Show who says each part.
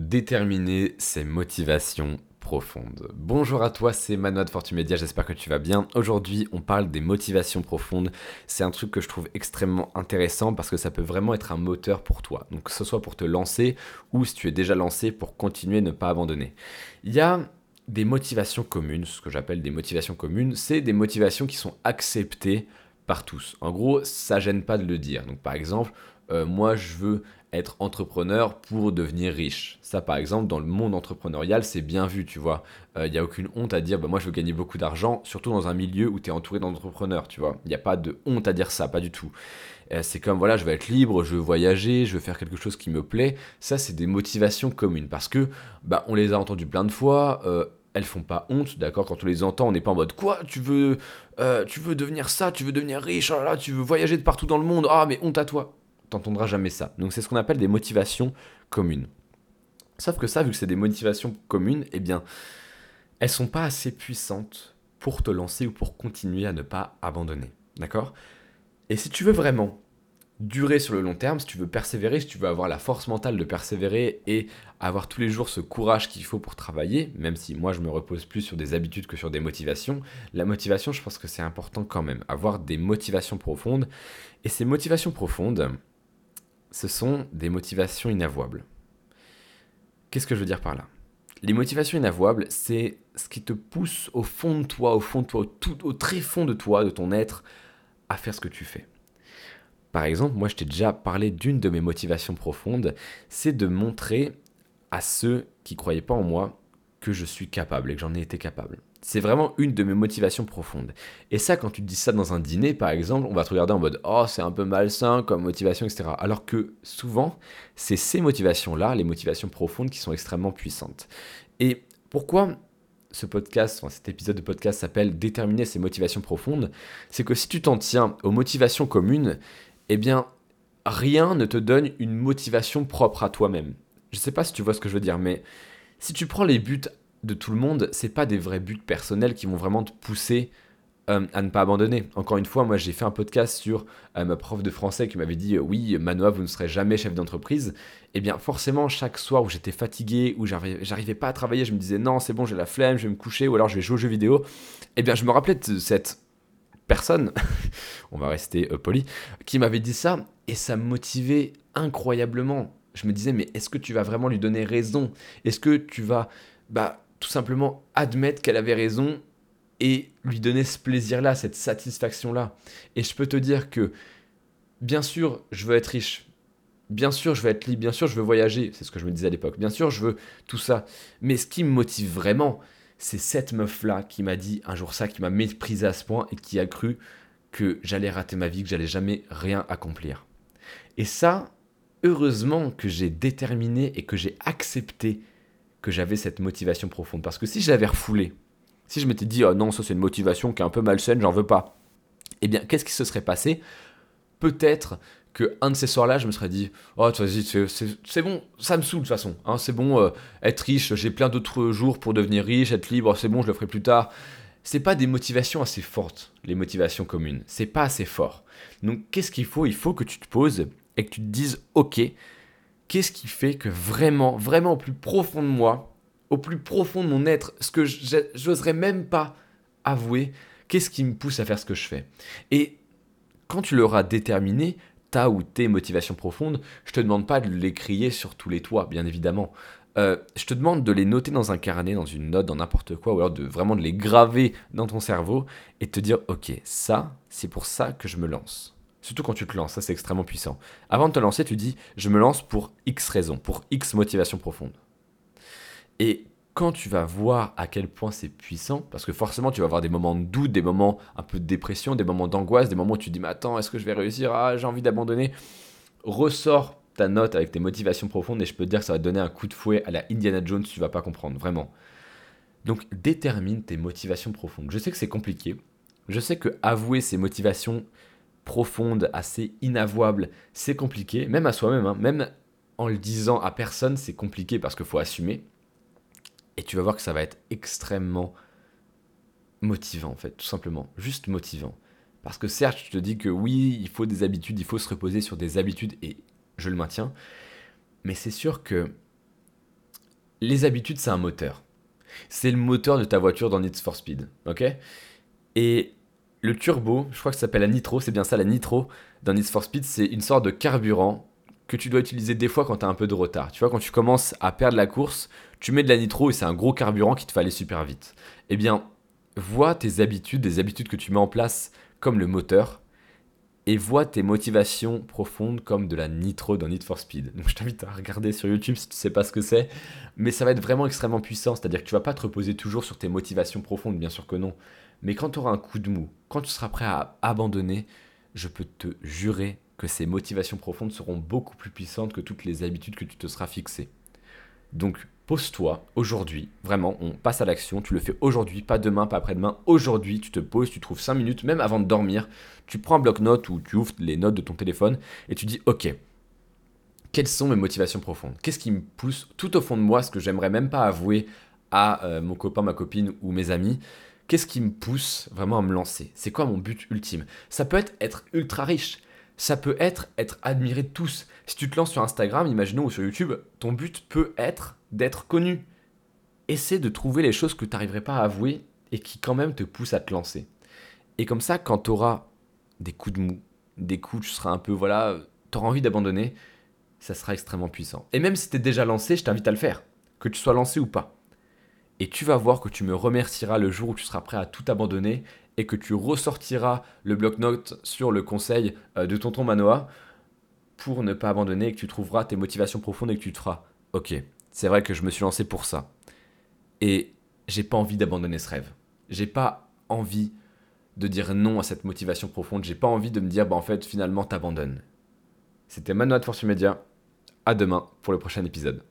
Speaker 1: déterminer ses motivations profondes. Bonjour à toi, c'est Manoa de Fortumedia, j'espère que tu vas bien. Aujourd'hui, on parle des motivations profondes. C'est un truc que je trouve extrêmement intéressant parce que ça peut vraiment être un moteur pour toi. Donc que ce soit pour te lancer ou si tu es déjà lancé pour continuer, ne pas abandonner. Il y a des motivations communes, ce que j'appelle des motivations communes, c'est des motivations qui sont acceptées tous. En gros, ça gêne pas de le dire. Donc par exemple, euh, moi je veux être entrepreneur pour devenir riche. Ça, par exemple, dans le monde entrepreneurial, c'est bien vu, tu vois. Il euh, n'y a aucune honte à dire, bah, moi, je veux gagner beaucoup d'argent, surtout dans un milieu où tu es entouré d'entrepreneurs, tu vois. Il n'y a pas de honte à dire ça, pas du tout. Euh, c'est comme, voilà, je veux être libre, je veux voyager, je veux faire quelque chose qui me plaît. Ça, c'est des motivations communes parce que, bah, on les a entendues plein de fois. Elles font pas honte, d'accord Quand on les entend, on n'est pas en mode quoi Tu veux, tu veux devenir ça Tu veux devenir riche oh Tu veux voyager de partout dans le monde Ah, mais honte à toi t'entendras jamais ça. Donc c'est ce qu'on appelle des motivations communes. Sauf que ça, vu que c'est des motivations communes, eh bien, elles sont pas assez puissantes pour te lancer ou pour continuer à ne pas abandonner. D'accord? Et si tu veux vraiment durer sur le long terme, si tu veux persévérer, si tu veux avoir la force mentale de persévérer et avoir tous les jours ce courage qu'il faut pour travailler, même si moi je me repose plus sur des habitudes que sur des motivations, la motivation, je pense que c'est important quand même, avoir des motivations profondes. Et ces motivations profondes, ce sont des motivations inavouables. Qu'est-ce que je veux dire par là? Les motivations inavouables, c'est ce qui te pousse au fond de toi, au fond de toi, au, au très fond de toi, de ton être, à faire ce que tu fais. Par exemple, moi je t'ai déjà parlé d'une de mes motivations profondes, c'est de montrer à ceux qui croyaient pas en moi que je suis capable et que j'en ai été capable. C'est vraiment une de mes motivations profondes. Et ça, quand tu dis ça dans un dîner, par exemple, on va te regarder en mode Oh, c'est un peu malsain comme motivation, etc. Alors que souvent, c'est ces motivations-là, les motivations profondes, qui sont extrêmement puissantes. Et pourquoi ce podcast, cet épisode de podcast s'appelle Déterminer ses motivations profondes C'est que si tu t'en tiens aux motivations communes, eh bien, rien ne te donne une motivation propre à toi-même. Je ne sais pas si tu vois ce que je veux dire, mais si tu prends les buts de tout le monde, c'est pas des vrais buts personnels qui vont vraiment te pousser euh, à ne pas abandonner. Encore une fois, moi j'ai fait un podcast sur euh, ma prof de français qui m'avait dit oui, Manoa, vous ne serez jamais chef d'entreprise. Eh bien forcément, chaque soir où j'étais fatigué, où j'arrivais pas à travailler, je me disais non, c'est bon, j'ai la flemme, je vais me coucher, ou alors je vais jouer aux jeux vidéo. Eh bien je me rappelais de cette personne, on va rester euh, poli, qui m'avait dit ça, et ça me motivait incroyablement. Je me disais, mais est-ce que tu vas vraiment lui donner raison? Est-ce que tu vas bah, tout simplement admettre qu'elle avait raison et lui donner ce plaisir-là, cette satisfaction-là? Et je peux te dire que, bien sûr, je veux être riche. Bien sûr, je veux être libre. Bien sûr, je veux voyager. C'est ce que je me disais à l'époque. Bien sûr, je veux tout ça. Mais ce qui me motive vraiment, c'est cette meuf-là qui m'a dit un jour ça, qui m'a méprisé à ce point et qui a cru que j'allais rater ma vie, que j'allais jamais rien accomplir. Et ça, heureusement que j'ai déterminé et que j'ai accepté que j'avais cette motivation profonde. Parce que si je l'avais refoulé, si je m'étais dit, oh non, ça c'est une motivation qui est un peu malsaine, j'en veux pas, eh bien, qu'est-ce qui se serait passé? Peut-être que un de ces soirs-là, je me serais dit, oh, c'est bon, ça me saoule de toute façon, hein, c'est bon, euh, être riche, j'ai plein d'autres jours pour devenir riche, être libre, c'est bon, je le ferai plus tard. C'est pas des motivations assez fortes, les motivations communes. C'est pas assez fort. Donc, qu'est-ce qu'il faut? Il faut que tu te poses et que tu te dises, ok, qu'est-ce qui fait que vraiment, vraiment au plus profond de moi, au plus profond de mon être, ce que j'oserais même pas avouer, qu'est-ce qui me pousse à faire ce que je fais? Et quand tu l'auras déterminé, ta ou tes motivations profondes, je te demande pas de les crier sur tous les toits, bien évidemment. Euh, je te demande de les noter dans un carnet, dans une note, dans n'importe quoi, ou alors de vraiment de les graver dans ton cerveau et te dire, ok, ça, c'est pour ça que je me lance. Surtout quand tu te lances, ça c'est extrêmement puissant. Avant de te lancer, tu dis je me lance pour X raisons, pour X motivation profonde. Et quand tu vas voir à quel point c'est puissant, parce que forcément tu vas avoir des moments de doute, des moments un peu de dépression, des moments d'angoisse, des moments où tu te dis mais attends, est-ce que je vais réussir? Ah, j'ai envie d'abandonner. Ressors ta note avec tes motivations profondes et je peux te dire que ça va donner un coup de fouet à la Indiana Jones, tu vas pas comprendre, vraiment. Donc détermine tes motivations profondes. Je sais que c'est compliqué. Je sais que avouer ses motivations profonde, assez inavouable, c'est compliqué, même à soi-même, hein. même en le disant à personne, c'est compliqué parce qu'il faut assumer. Et tu vas voir que ça va être extrêmement motivant, en fait, tout simplement. Juste motivant. Parce que certes, je te dis que oui, il faut des habitudes, il faut se reposer sur des habitudes, et je le maintiens. Mais c'est sûr que les habitudes, c'est un moteur. C'est le moteur de ta voiture dans Need for Speed, ok? Et le turbo, je crois que ça s'appelle la nitro, c'est bien ça, la nitro dans Need for Speed, c'est une sorte de carburant que tu dois utiliser des fois quand tu as un peu de retard. Tu vois, quand tu commences à perdre la course, tu mets de la nitro et c'est un gros carburant qui te fait aller super vite. Eh bien, vois tes habitudes, des habitudes que tu mets en place comme le moteur, et vois tes motivations profondes comme de la nitro dans Need for Speed. Donc je t'invite à regarder sur YouTube si tu sais pas ce que c'est, mais ça va être vraiment extrêmement puissant, c'est-à-dire que tu vas pas te reposer toujours sur tes motivations profondes, bien sûr que non, mais quand tu auras un coup de mou, quand tu seras prêt à abandonner, je peux te jurer que ces motivations profondes seront beaucoup plus puissantes que toutes les habitudes que tu te seras fixées. Donc pose-toi aujourd'hui, vraiment, on passe à l'action, tu le fais aujourd'hui, pas demain, pas après-demain, aujourd'hui, tu te poses, tu trouves 5 minutes, même avant de dormir, tu prends un bloc-notes ou tu ouvres les notes de ton téléphone et tu dis, ok, quelles sont mes motivations profondes? Qu'est-ce qui me pousse tout au fond de moi, ce que j'aimerais même pas avouer à euh, mon copain, ma copine ou mes amis? Qu'est-ce qui me pousse vraiment à me lancer? C'est quoi mon but ultime? Ça peut être être ultra riche, ça peut être être admiré de tous. Si tu te lances sur Instagram, imaginons, ou sur YouTube, ton but peut être d'être connu. Essaie de trouver les choses que tu n'arriverais pas à avouer et qui quand même te poussent à te lancer. Et comme ça, quand tu auras des coups de mou, des coups, tu seras un peu, voilà, tu auras envie d'abandonner, ça sera extrêmement puissant. Et même si tu es déjà lancé, je t'invite à le faire, que tu sois lancé ou pas. Et tu vas voir que tu me remercieras le jour où tu seras prêt à tout abandonner et que tu ressortiras le bloc-notes sur le conseil euh, de tonton Manoa pour ne pas abandonner et que tu trouveras tes motivations profondes et que tu te feras Ok, c'est vrai que je me suis lancé pour ça. Et j'ai pas envie d'abandonner ce rêve. J'ai pas envie de dire non à cette motivation profonde. J'ai pas envie de me dire, bah en fait, finalement, t'abandonnes. C'était Manoa de Force Media. À demain pour le prochain épisode.